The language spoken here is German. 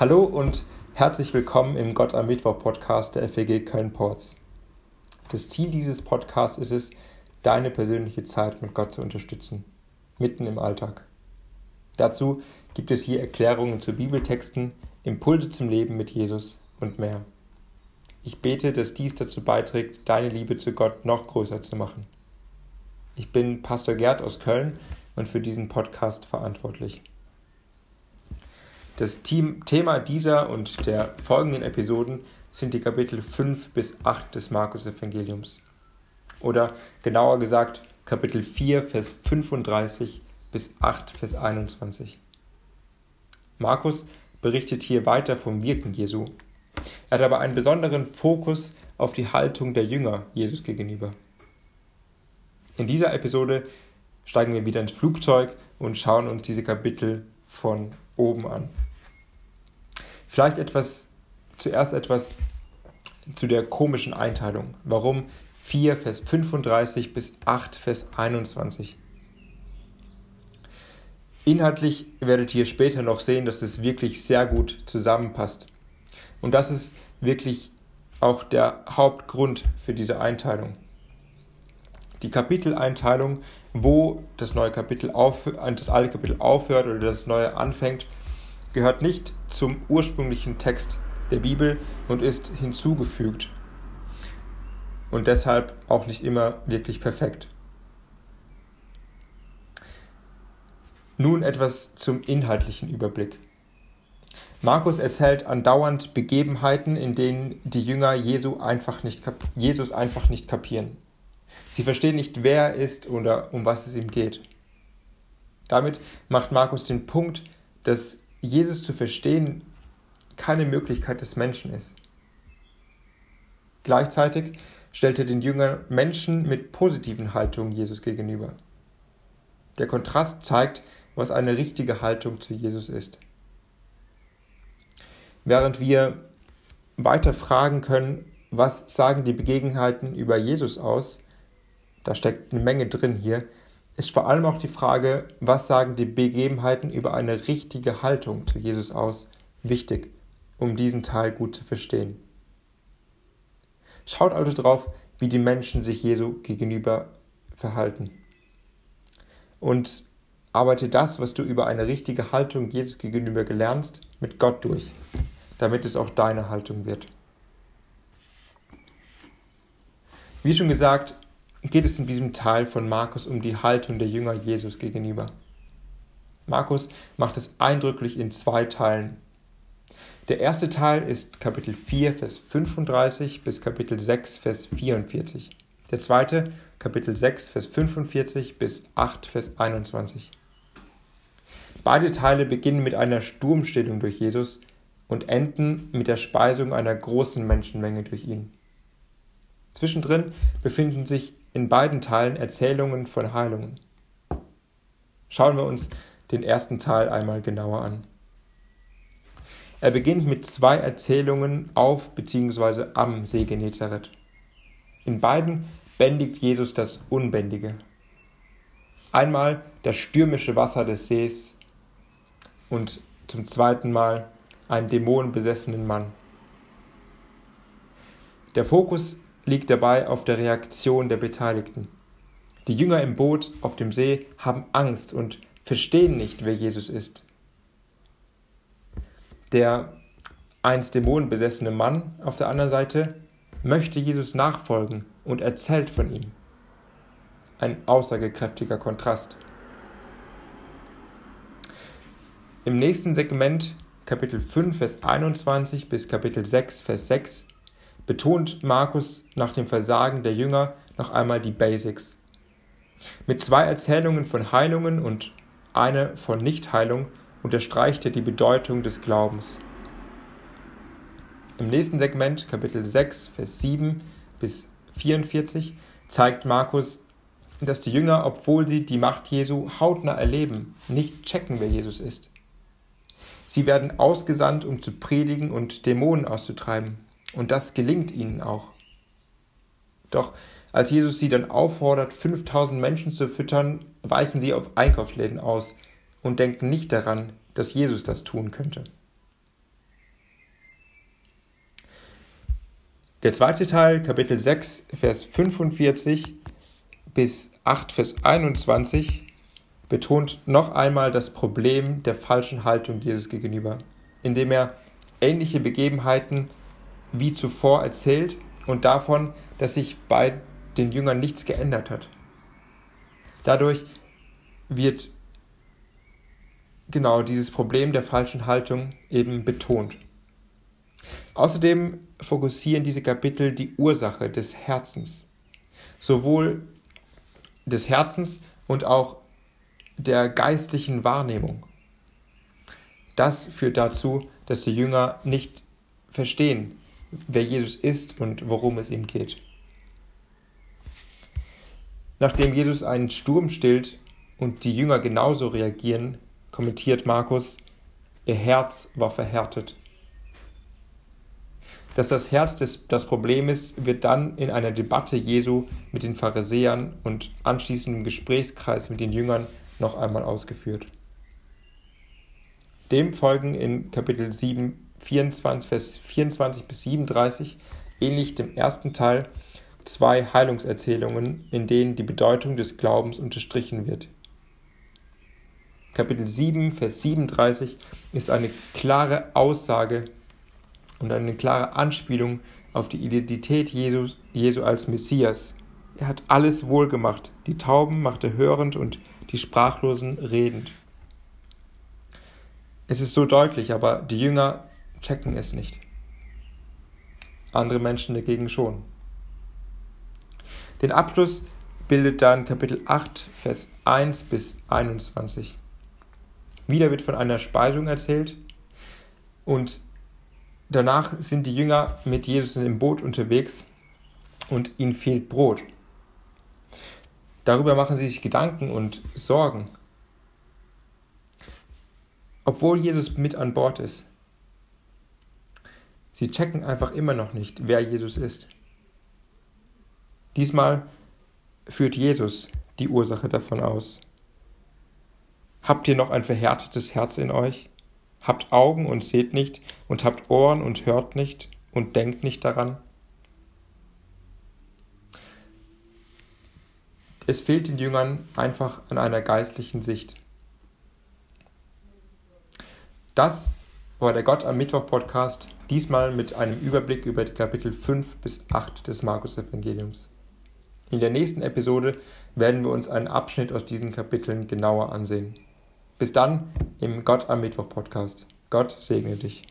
Hallo und herzlich willkommen im Gott am Mittwoch Podcast der FEG Köln-Ports. Das Ziel dieses Podcasts ist es, deine persönliche Zeit mit Gott zu unterstützen, mitten im Alltag. Dazu gibt es hier Erklärungen zu Bibeltexten, Impulse zum Leben mit Jesus und mehr. Ich bete, dass dies dazu beiträgt, deine Liebe zu Gott noch größer zu machen. Ich bin Pastor Gerd aus Köln und für diesen Podcast verantwortlich. Das Thema dieser und der folgenden Episoden sind die Kapitel 5 bis 8 des Markus-Evangeliums. Oder genauer gesagt Kapitel 4, Vers 35 bis 8, Vers 21. Markus berichtet hier weiter vom Wirken Jesu. Er hat aber einen besonderen Fokus auf die Haltung der Jünger Jesus gegenüber. In dieser Episode steigen wir wieder ins Flugzeug und schauen uns diese Kapitel von oben an. Vielleicht etwas, zuerst etwas zu der komischen Einteilung. Warum 4, Vers 35 bis 8, Vers 21? Inhaltlich werdet ihr später noch sehen, dass es wirklich sehr gut zusammenpasst. Und das ist wirklich auch der Hauptgrund für diese Einteilung. Die Kapiteleinteilung, wo das neue Kapitel auf, das alte Kapitel aufhört oder das neue anfängt, gehört nicht zum ursprünglichen Text der Bibel und ist hinzugefügt und deshalb auch nicht immer wirklich perfekt. Nun etwas zum inhaltlichen Überblick. Markus erzählt andauernd Begebenheiten, in denen die Jünger Jesu einfach nicht Jesus einfach nicht kapieren. Sie verstehen nicht, wer er ist oder um was es ihm geht. Damit macht Markus den Punkt, dass Jesus zu verstehen keine Möglichkeit des Menschen ist. Gleichzeitig stellt er den Jüngern Menschen mit positiven Haltungen Jesus gegenüber. Der Kontrast zeigt, was eine richtige Haltung zu Jesus ist. Während wir weiter fragen können, was sagen die Begebenheiten über Jesus aus, da steckt eine Menge drin hier, ist vor allem auch die Frage, was sagen die Begebenheiten über eine richtige Haltung zu Jesus aus, wichtig, um diesen Teil gut zu verstehen. Schaut also drauf, wie die Menschen sich Jesu gegenüber verhalten. Und arbeite das, was du über eine richtige Haltung Jesus gegenüber gelernst, mit Gott durch, damit es auch deine Haltung wird. Wie schon gesagt, geht es in diesem Teil von Markus um die Haltung der Jünger Jesus gegenüber. Markus macht es eindrücklich in zwei Teilen. Der erste Teil ist Kapitel 4, Vers 35 bis Kapitel 6, Vers 44. Der zweite Kapitel 6, Vers 45 bis 8, Vers 21. Beide Teile beginnen mit einer Sturmstillung durch Jesus und enden mit der Speisung einer großen Menschenmenge durch ihn. Zwischendrin befinden sich in beiden Teilen Erzählungen von Heilungen. Schauen wir uns den ersten Teil einmal genauer an. Er beginnt mit zwei Erzählungen auf bzw. am See Genezareth. In beiden bändigt Jesus das Unbändige. Einmal das stürmische Wasser des Sees und zum zweiten Mal einen dämonenbesessenen Mann. Der Fokus liegt dabei auf der Reaktion der Beteiligten. Die Jünger im Boot auf dem See haben Angst und verstehen nicht, wer Jesus ist. Der einst dämonenbesessene Mann auf der anderen Seite möchte Jesus nachfolgen und erzählt von ihm. Ein aussagekräftiger Kontrast. Im nächsten Segment, Kapitel 5, Vers 21 bis Kapitel 6, Vers 6, betont Markus nach dem Versagen der Jünger noch einmal die Basics. Mit zwei Erzählungen von Heilungen und eine von Nichtheilung unterstreicht er die Bedeutung des Glaubens. Im nächsten Segment, Kapitel 6, Vers 7 bis 44, zeigt Markus, dass die Jünger, obwohl sie die Macht Jesu hautnah erleben, nicht checken, wer Jesus ist. Sie werden ausgesandt, um zu predigen und Dämonen auszutreiben. Und das gelingt ihnen auch. Doch als Jesus sie dann auffordert, 5000 Menschen zu füttern, weichen sie auf Einkaufsläden aus und denken nicht daran, dass Jesus das tun könnte. Der zweite Teil, Kapitel 6, Vers 45 bis 8, Vers 21, betont noch einmal das Problem der falschen Haltung Jesus gegenüber, indem er ähnliche Begebenheiten wie zuvor erzählt und davon, dass sich bei den Jüngern nichts geändert hat. Dadurch wird genau dieses Problem der falschen Haltung eben betont. Außerdem fokussieren diese Kapitel die Ursache des Herzens, sowohl des Herzens und auch der geistlichen Wahrnehmung. Das führt dazu, dass die Jünger nicht verstehen, wer Jesus ist und worum es ihm geht. Nachdem Jesus einen Sturm stillt und die Jünger genauso reagieren, kommentiert Markus, ihr Herz war verhärtet. Dass das Herz des, das Problem ist, wird dann in einer Debatte Jesu mit den Pharisäern und anschließend im Gesprächskreis mit den Jüngern noch einmal ausgeführt. Dem folgen in Kapitel 7, 24, Vers 24 bis 37, ähnlich dem ersten Teil, zwei Heilungserzählungen, in denen die Bedeutung des Glaubens unterstrichen wird. Kapitel 7, Vers 37 ist eine klare Aussage und eine klare Anspielung auf die Identität Jesus, Jesu als Messias. Er hat alles wohlgemacht. Die Tauben macht er hörend und die Sprachlosen redend. Es ist so deutlich, aber die Jünger checken es nicht. Andere Menschen dagegen schon. Den Abschluss bildet dann Kapitel 8, Vers 1 bis 21. Wieder wird von einer Speisung erzählt und danach sind die Jünger mit Jesus im Boot unterwegs und ihnen fehlt Brot. Darüber machen sie sich Gedanken und Sorgen. Obwohl Jesus mit an Bord ist. Sie checken einfach immer noch nicht, wer Jesus ist. Diesmal führt Jesus die Ursache davon aus. Habt ihr noch ein verhärtetes Herz in euch? Habt Augen und seht nicht, und habt Ohren und hört nicht, und denkt nicht daran? Es fehlt den Jüngern einfach an einer geistlichen Sicht. Das war der Gott am Mittwoch Podcast, diesmal mit einem Überblick über die Kapitel 5 bis 8 des Markus Evangeliums. In der nächsten Episode werden wir uns einen Abschnitt aus diesen Kapiteln genauer ansehen. Bis dann im Gott am Mittwoch Podcast. Gott segne dich.